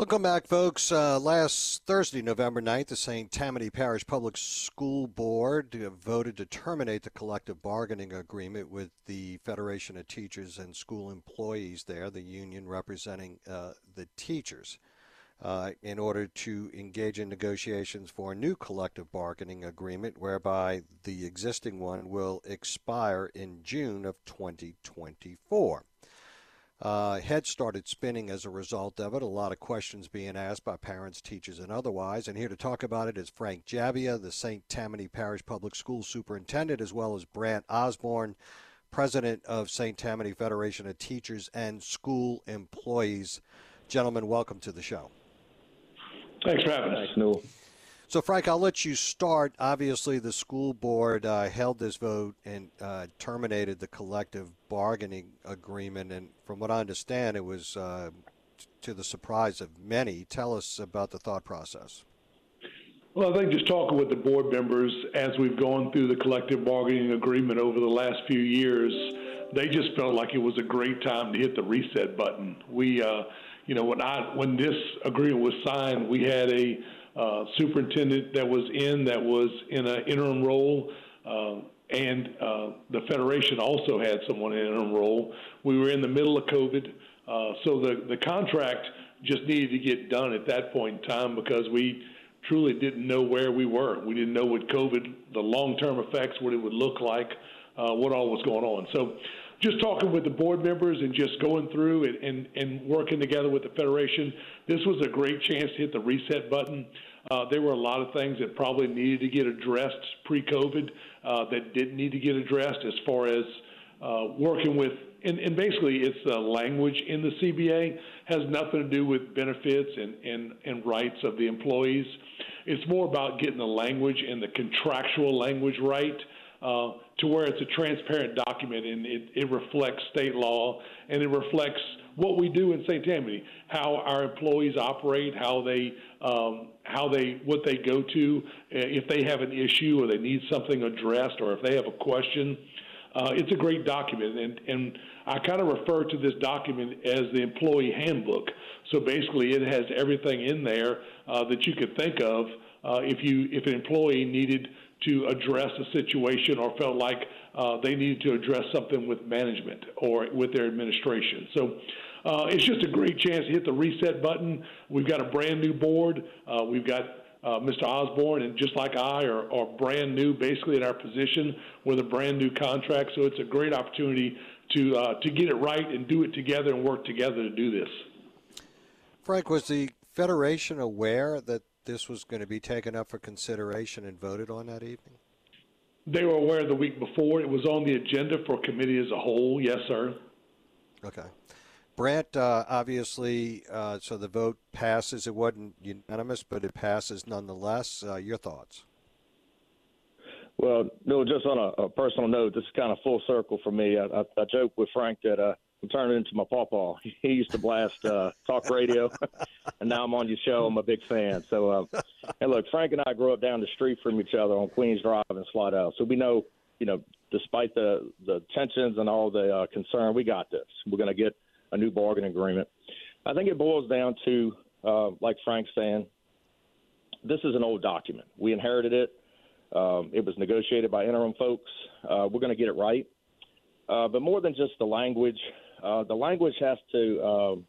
Welcome back, folks. Uh, last Thursday, November 9th, the St. Tammany Parish Public School Board voted to terminate the collective bargaining agreement with the Federation of Teachers and School Employees there, the union representing uh, the teachers, uh, in order to engage in negotiations for a new collective bargaining agreement whereby the existing one will expire in June of 2024. Uh, head started spinning as a result of it. A lot of questions being asked by parents, teachers, and otherwise. And here to talk about it is Frank Jabbia, the St. Tammany Parish Public School Superintendent, as well as Brant Osborn, President of St. Tammany Federation of Teachers and School Employees. Gentlemen, welcome to the show. Thanks for having us. Thanks, Newell. So, Frank, I'll let you start. Obviously, the school board uh, held this vote and uh, terminated the collective bargaining agreement. And from what I understand, it was uh, to the surprise of many. Tell us about the thought process. Well, I think just talking with the board members as we've gone through the collective bargaining agreement over the last few years, they just felt like it was a great time to hit the reset button. We, uh, you know, when I when this agreement was signed, we had a uh, superintendent that was in that was in an interim role, uh, and uh, the federation also had someone in an interim role. We were in the middle of COVID, uh, so the the contract just needed to get done at that point in time because we truly didn't know where we were. We didn't know what COVID, the long-term effects, what it would look like, uh, what all was going on. So just talking with the board members and just going through and, and, and working together with the Federation, this was a great chance to hit the reset button. Uh, there were a lot of things that probably needed to get addressed pre COVID uh, that didn't need to get addressed as far as uh, working with, and, and basically it's the language in the CBA has nothing to do with benefits and, and, and rights of the employees. It's more about getting the language and the contractual language right uh, to where it's a transparent document and it, it reflects state law and it reflects what we do in St. Tammany, how our employees operate, how they, um, how they, what they go to, uh, if they have an issue or they need something addressed, or if they have a question. Uh, it's a great document, and, and I kind of refer to this document as the employee handbook. So basically, it has everything in there uh, that you could think of uh, if you if an employee needed to address a situation or felt like uh, they needed to address something with management or with their administration. So uh, it's just a great chance to hit the reset button. We've got a brand new board. Uh, we've got uh, Mr. Osborn, and just like I, are, are brand new basically in our position with a brand new contract. So it's a great opportunity to uh, to get it right and do it together and work together to do this. Frank, was the Federation aware that this was going to be taken up for consideration and voted on that evening? They were aware the week before. It was on the agenda for committee as a whole. Yes, sir. Okay. Brant, uh, obviously, uh, so the vote passes. It wasn't unanimous, but it passes nonetheless. Uh, your thoughts? Well, no, just on a, a, personal note, this is kind of full circle for me. I, I, I joke with Frank that uh, I'm turning into my pawpaw. He used to blast uh, talk radio, and now I'm on your show. I'm a big fan. So, uh, and look, Frank and I grew up down the street from each other on Queens Drive and Slidell. So we know, you know, despite the the tensions and all the uh, concern, we got this. We're going to get a new bargain agreement. I think it boils down to, uh, like Frank's saying, this is an old document. We inherited it. Um, it was negotiated by interim folks. Uh, we're going to get it right. Uh, but more than just the language, uh, the language has to um,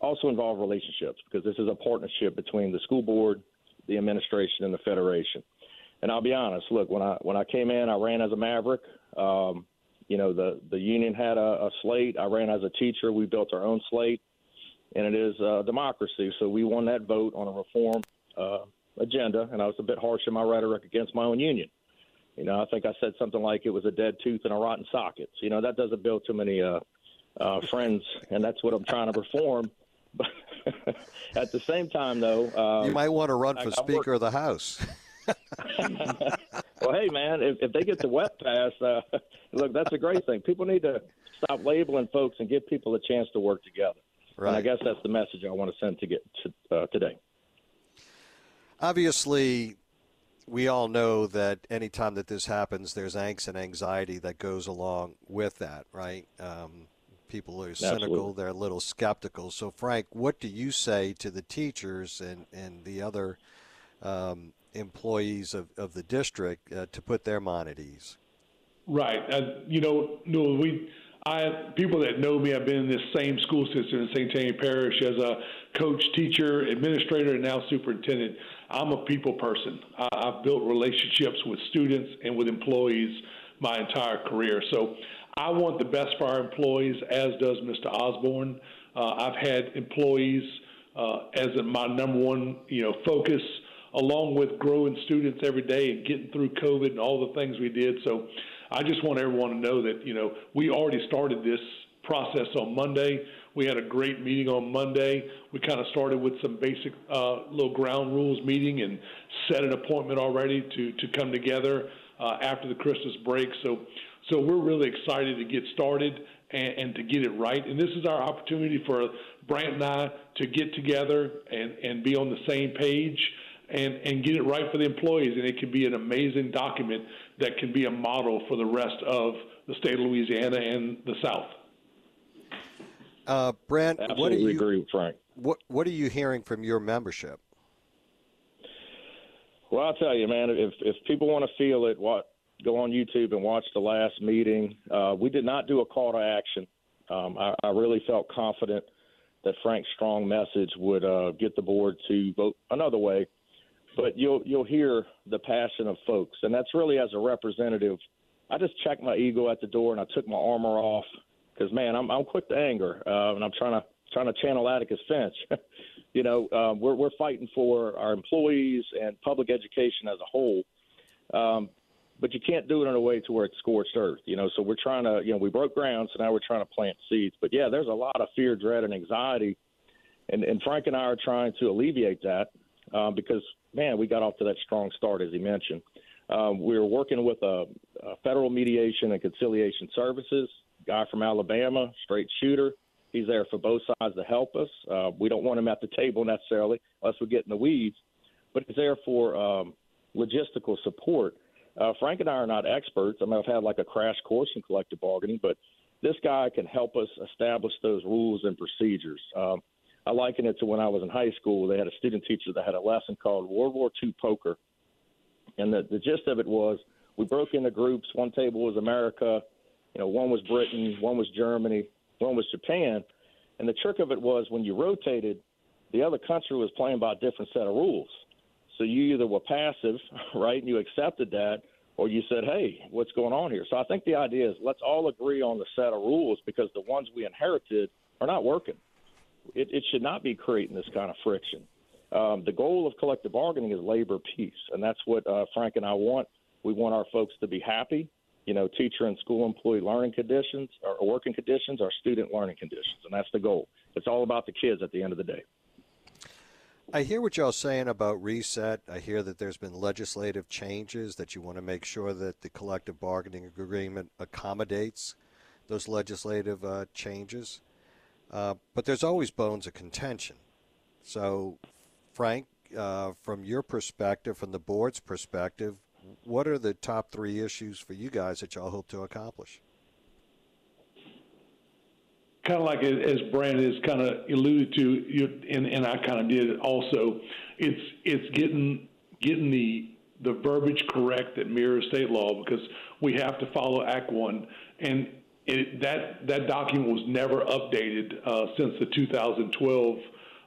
also involve relationships because this is a partnership between the school board, the administration, and the federation. And I'll be honest. Look, when I when I came in, I ran as a maverick. Um, you know, the the union had a, a slate. I ran as a teacher. We built our own slate, and it is a democracy. So we won that vote on a reform uh, agenda, and I was a bit harsh in my rhetoric against my own union. You know, I think I said something like it was a dead tooth and a rotten socket. So, you know, that doesn't build too many uh, uh, friends, and that's what I'm trying to reform. But, at the same time, though, um, you might want to run for I, Speaker of the House. well, hey, man, if, if they get the wet pass, uh, look, that's a great thing. People need to stop labeling folks and give people a chance to work together. Right. And I guess that's the message I want to send to get to, uh, today. Obviously, we all know that anytime that this happens, there's angst and anxiety that goes along with that, right? Um, people are cynical, Absolutely. they're a little skeptical. So, Frank, what do you say to the teachers and, and the other um, employees of, of the district uh, to put their mind at ease? Right. Uh, you know, no, we I people that know me, I've been in this same school system in St. Tammany Parish as a coach, teacher, administrator, and now superintendent. I'm a people person. I, I've built relationships with students and with employees my entire career. So I want the best for our employees, as does Mr. Osborn. Uh, I've had employees uh, as my number one, you know, focus, along with growing students every day and getting through COVID and all the things we did. So I just want everyone to know that, you know, we already started this process on Monday. We had a great meeting on Monday. We kind of started with some basic uh, little ground rules meeting and set an appointment already to, to come together uh, after the Christmas break. So, so we're really excited to get started and, and, to get it right. And this is our opportunity for Brant and I to get together and, and be on the same page and, and get it right for the employees. And it can be an amazing document that can be a model for the rest of the state of Louisiana and the South. Uh, Brant, Absolutely what do you agree with Frank? What What are you hearing from your membership? Well, I'll tell you, man. If if people want to feel it, what go on YouTube and watch the last meeting. Uh, we did not do a call to action. Um, I, I, really felt confident that Frank's strong message would uh, get the board to vote another way but you'll you'll hear the passion of folks, and that's really as a representative. I just checked my ego at the door and I took my armor off because man, I'm I'm quick to anger, uh, and I'm trying to trying to channel Atticus Finch. you know, um, we're we're fighting for our employees and public education as a whole. Um, but you can't do it in a way to where it's scorched earth, you know. So we're trying to, you know, we broke ground, so now we're trying to plant seeds. But yeah, there's a lot of fear, dread, and anxiety, and, and Frank and I are trying to alleviate that um, because man, we got off to that strong start, as he mentioned. Um, we were working with a, a federal mediation and conciliation services guy from Alabama, straight shooter. He's there for both sides to help us. Uh, we don't want him at the table necessarily, unless we get in the weeds, but he's there for um, logistical support. Uh, Frank and I are not experts. I mean, I've had like a crash course in collective bargaining, but this guy can help us establish those rules and procedures. Um, I liken it to when I was in high school. They had a student teacher that had a lesson called World War II Poker. And the, the gist of it was we broke into groups. One table was America, you know, one was Britain, one was Germany, one was Japan. And the trick of it was when you rotated, the other country was playing by a different set of rules. So you either were passive, right, and you accepted that, or you said, hey, what's going on here? So I think the idea is let's all agree on the set of rules because the ones we inherited are not working it, it should not be creating this kind of friction. Um, the goal of collective bargaining is labor peace, and that's what uh, Frank and I want. We want our folks to be happy. You know, teacher and school employee learning conditions, or working conditions, our student learning conditions, and that's the goal. It's all about the kids at the end of the day. I hear what y'all saying about reset. I hear that there's been legislative changes that you want to make sure that the collective bargaining agreement accommodates those legislative uh, changes. Uh, but there's always bones of contention. So, Frank, uh, from your perspective, from the board's perspective, what are the top three issues for you guys that y'all hope to accomplish? Kind of like as Brandon has kind of alluded to, and, and I kind of did also. It's it's getting getting the the verbiage correct that mirrors state law because we have to follow Act One, and it, that that document was never updated uh, since the 2012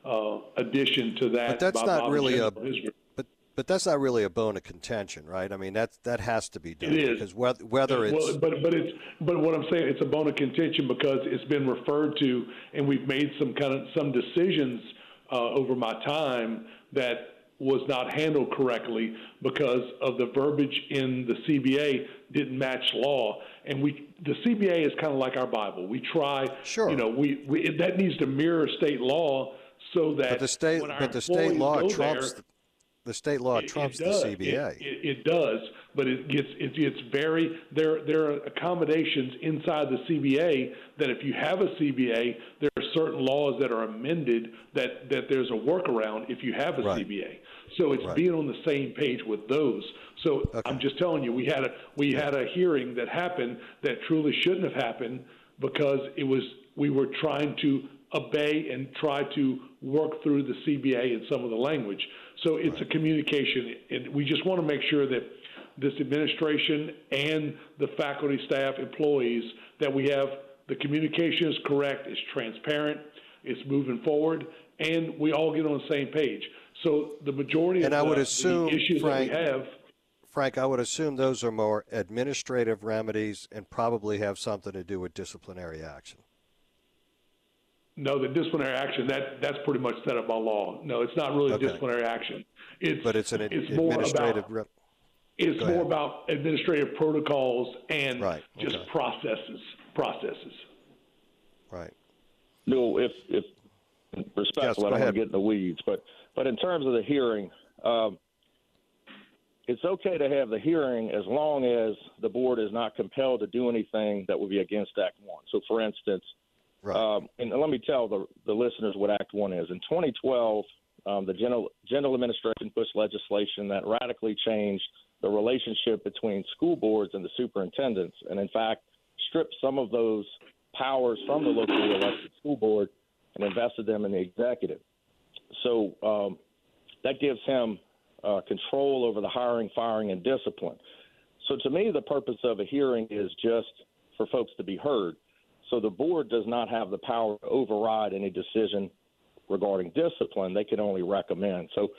uh, addition to that. But that's not really a. But but that's not really a bone of contention, right? I mean that that has to be done. It is because whether whether it's well, but but it's but what I'm saying it's a bone of contention because it's been referred to and we've made some kind of some decisions uh, over my time that was not handled correctly because of the verbiage in the CBA didn't match law. And we, the CBA is kind of like our Bible. We try, sure. you know, we, we that needs to mirror state law so that but the state, but the state law trumps. There, the state law it, trumps it does. the CBA. It, it, does, but it gets it, it's very there. There are accommodations inside the CBA that if you have a CBA, there are certain laws that are amended that that there's a workaround if you have a right. CBA. So it's right. being on the same page with those. So okay. I'm just telling you, we had a we had a hearing that happened that truly shouldn't have happened because it was we were trying to obey and try to work through the CBA and some of the language. So it's right. a communication, and we just want to make sure that this administration and the faculty, staff, employees that we have the communication is correct, it's transparent, it's moving forward, and we all get on the same page. So the majority and of I would the, assume, the issues Frank, that we have. Frank, I would assume those are more administrative remedies and probably have something to do with disciplinary action. No, the disciplinary action that that's pretty much set up by law. No, it's not really okay. disciplinary action. It's but it's an it's administrative. More about, it's more about administrative protocols and right. just okay. processes. Processes. Right. No, if if respectful, yes, I don't ahead. want to get in the weeds, but but in terms of the hearing, um, it's okay to have the hearing as long as the board is not compelled to do anything that would be against Act One. So, for instance, right. um, and let me tell the the listeners what Act One is. In 2012, um, the general Jindal administration pushed legislation that radically changed the relationship between school boards and the superintendents, and in fact, stripped some of those powers from the locally elected school board and invested them in the executive. So um, that gives him uh, control over the hiring, firing, and discipline. So to me, the purpose of a hearing is just for folks to be heard. So the board does not have the power to override any decision regarding discipline. They can only recommend. So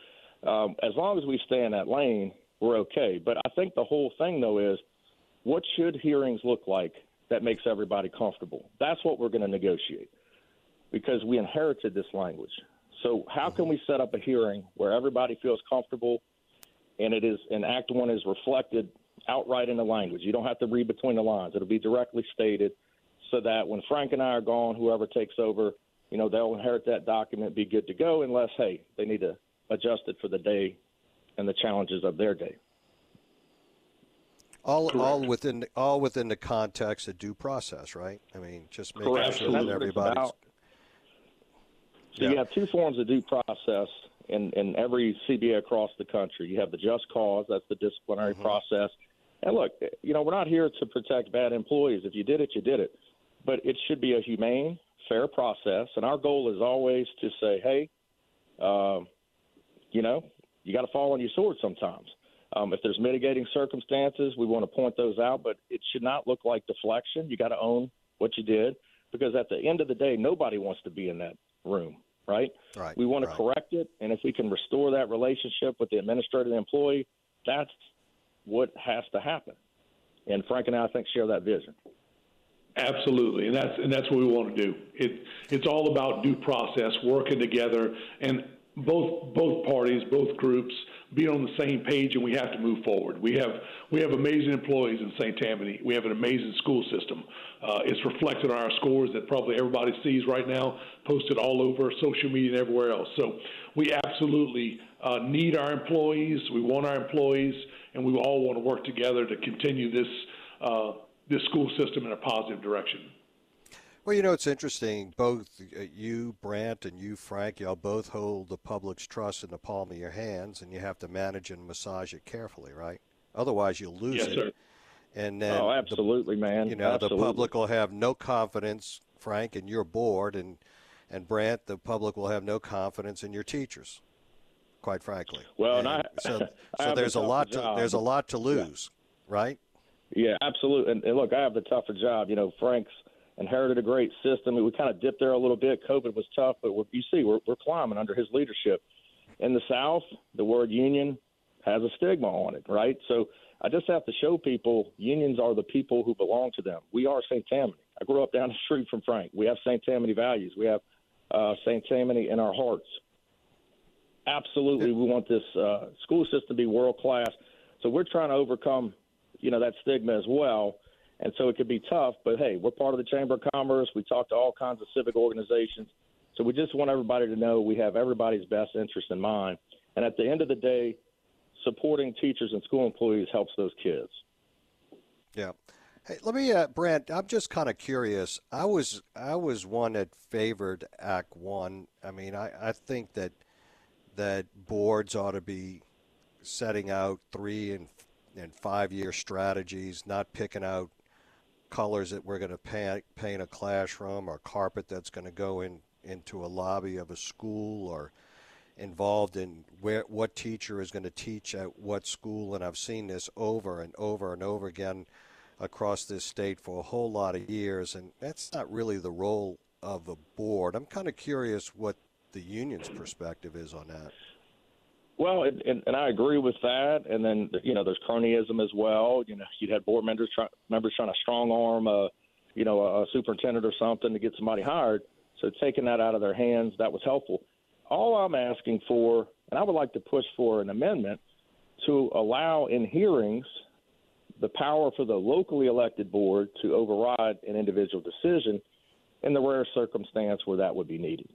um, as long as we stay in that lane, we're okay. But I think the whole thing, though, is what should hearings look like that makes everybody comfortable? That's what we're going to negotiate because we inherited this language. So how can we set up a hearing where everybody feels comfortable and it is and Act One is reflected outright in the language? You don't have to read between the lines. It'll be directly stated so that when Frank and I are gone, whoever takes over, you know, they'll inherit that document, be good to go, unless hey, they need to adjust it for the day and the challenges of their day. All, all within all within the context of due process, right? I mean, just making Correct. sure that everybody's. So yeah. you have two forms of due process in, in every CBA across the country. You have the just cause, that's the disciplinary mm-hmm. process. And look, you know, we're not here to protect bad employees. If you did it, you did it. But it should be a humane, fair process. And our goal is always to say, hey, uh, you know, you got to fall on your sword sometimes. Um, if there's mitigating circumstances, we want to point those out, but it should not look like deflection. You got to own what you did because at the end of the day, nobody wants to be in that room, right? Right. We want right. to correct it, and if we can restore that relationship with the administrator administrative employee, that's what has to happen. And Frank and I, I think, share that vision. Absolutely, and that's and that's what we want to do. It it's all about due process, working together, and both both parties, both groups be on the same page, and we have to move forward. We have we have amazing employees in St. Tammany. We have an amazing school system. Uh, it's reflected on our scores that probably everybody sees right now, posted all over social media and everywhere else. So we absolutely uh, need our employees. We want our employees, and we all want to work together to continue this uh, this school system in a positive direction. Well, you know, it's interesting. Both uh, you, Brant, and you, Frank, y'all both hold the public's trust in the palm of your hands, and you have to manage and massage it carefully, right? Otherwise, you'll lose yes, it. Sir. And then, oh, absolutely, the, man. You know, absolutely. the public will have no confidence, Frank, in your board, and and Brant, the public will have no confidence in your teachers. Quite frankly. Well, and I, so I so there's a lot to there's a lot to lose, yeah. right? Yeah, absolutely. And, and look, I have the tougher job. You know, Frank's inherited a great system. We kind of dipped there a little bit. COVID was tough, but we're, you see, we're, we're climbing under his leadership. In the South, the word union has a stigma on it, right? So I just have to show people unions are the people who belong to them. We are St. Tammany. I grew up down the street from Frank. We have St. Tammany values. We have uh, St. Tammany in our hearts. Absolutely, we want this uh, school system to be world class. So we're trying to overcome, you know, that stigma as well and so it could be tough. But hey, we're part of the Chamber of Commerce. We talk to all kinds of civic organizations. So we just want everybody to know we have everybody's best interest in mind. And at the end of the day, supporting teachers and school employees helps those kids. Yeah. Hey, let me, uh, Brant. I'm just kind of curious. I was I was one that favored Act One. I mean, I, I think that that boards ought to be setting out three and and five year strategies, not picking out colors that we're going to paint, paint a classroom or carpet that's going to go in into a lobby of a school or involved in where what teacher is going to teach at what school and I've seen this over and over and over again across this state for a whole lot of years, and that's not really the role of a board. I'm kind of curious what the union's perspective is on that. Well, and, and I agree with that. And then you know, there's cronyism as well. You know, you'd had board members try, members trying to strong arm a, you know, a superintendent or something to get somebody hired. So taking that out of their hands, that was helpful. All I'm asking for, and I would like to push for an amendment to allow in hearings the power for the locally elected board to override an individual decision in the rare circumstance where that would be needed.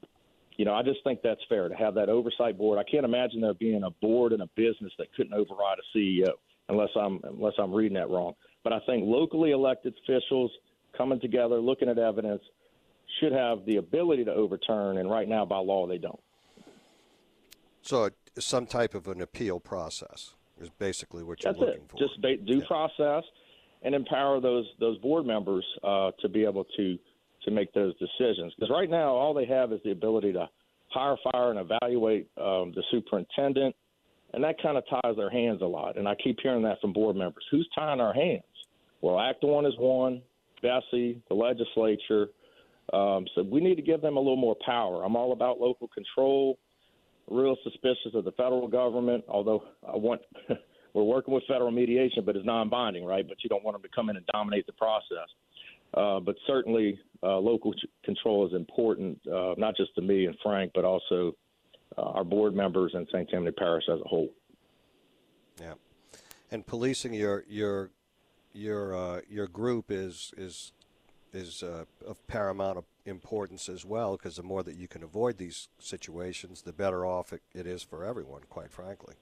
You know, I just think that's fair to have that oversight board. I can't imagine there being a board in a business that couldn't override a CEO unless I'm unless I'm reading that wrong. But I think locally elected officials coming together, looking at evidence, should have the ability to overturn, and right now by law they don't. So, some type of an appeal process is basically what you're That's looking it. for. Just due Yeah. process and empower those those board members uh, to be able to to make those decisions. Because right now, all they have is the ability to hire, fire, and evaluate um, the superintendent, and that kind of ties their hands a lot. And I keep hearing that from board members. Who's tying our hands? Well, Act One is one. BESE, the legislature. Um, so we need to give them a little more power. I'm all about local control real suspicious of the federal government. Although I want, we're working with federal mediation, but it's non-binding, right? But you don't want them to come in and dominate the process. Uh, but certainly, uh, local control is important, uh, not just to me and Frank, but also uh, our board members and St. Tammany Parish as a whole. Yeah, and policing your your your uh, your group is is is uh, of paramount importance as well because the more that you can avoid these situations, the better off it, it is for everyone. Quite frankly.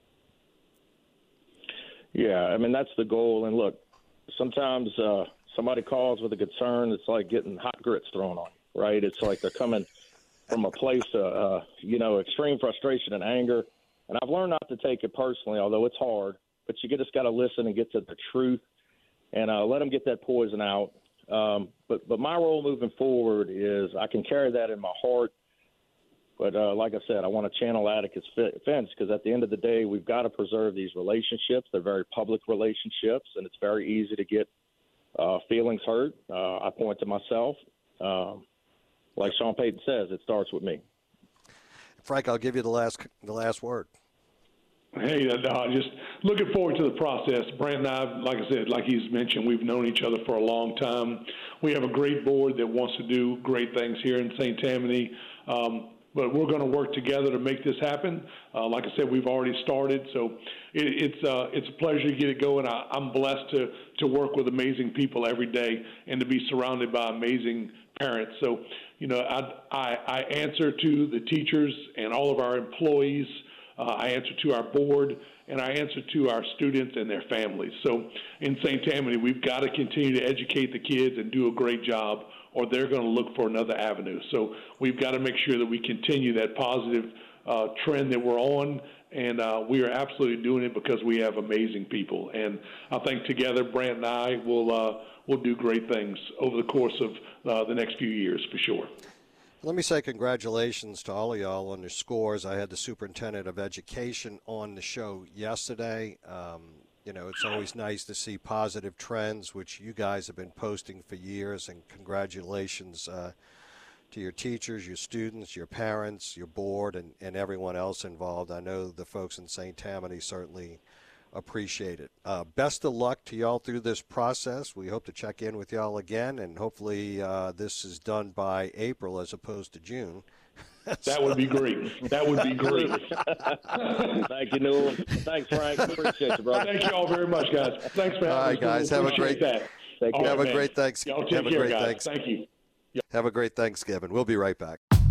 Yeah, I mean that's the goal. And look, sometimes uh, somebody calls with a concern. It's like getting hot grits thrown on right? It's like they're coming from a place of uh, you know extreme frustration and anger. And I've learned not to take it personally, although it's hard. But you just got to listen and get to the truth, and uh, let them get that poison out. Um, but but my role moving forward is I can carry that in my heart. But uh, like I said, I want to channel Atticus Finch because at the end of the day, we've got to preserve these relationships. They're very public relationships, and it's very easy to get uh, feelings hurt. Uh, I point to myself. Um, like Sean Payton says, it starts with me. Frank, I'll give you the last the last word. Hey, uh, just looking forward to the process. Brant and I, like I said, like he's mentioned, we've known each other for a long time. We have a great board that wants to do great things here in St. Tammany. Um, but we're going to work together to make this happen. Uh, like I said, we've already started, so it, it's uh, it's a pleasure to get it going. I, I'm blessed to to work with amazing people every day and to be surrounded by amazing parents. So, you know, I I, I answer to the teachers and all of our employees. Uh, I answer to our board, and I answer to our students and their families. So, in St. Tammany, we've got to continue to educate the kids and do a great job or they're going to look for another avenue. So we've got to make sure that we continue that positive uh, trend that we're on, and uh, we are absolutely doing it because we have amazing people. And I think together, Brant and I will uh, will do great things over the course of uh, the next few years for sure. Let me say congratulations to all of y'all on your scores. I had the superintendent of education on the show yesterday. Um, you know, it's always nice to see positive trends, which you guys have been posting for years. And congratulations uh, to your teachers, your students, your parents, your board, and, and everyone else involved. I know the folks in St. Tammany certainly appreciate it. Uh, best of luck to y'all through this process. We hope to check in with y'all again, and hopefully uh, this is done by April as opposed to June. That would be great. That would be great. Thank you, Newell. Thanks, Frank. Appreciate you, brother. Thank you all very much, guys. Thanks for having All right, us. guys. Have a great- that. Take All care. Have right, a man. great Thanksgiving. Y'all take Have a care, great guys. thanks- Thank you. Have a great Thanksgiving. We'll be right back.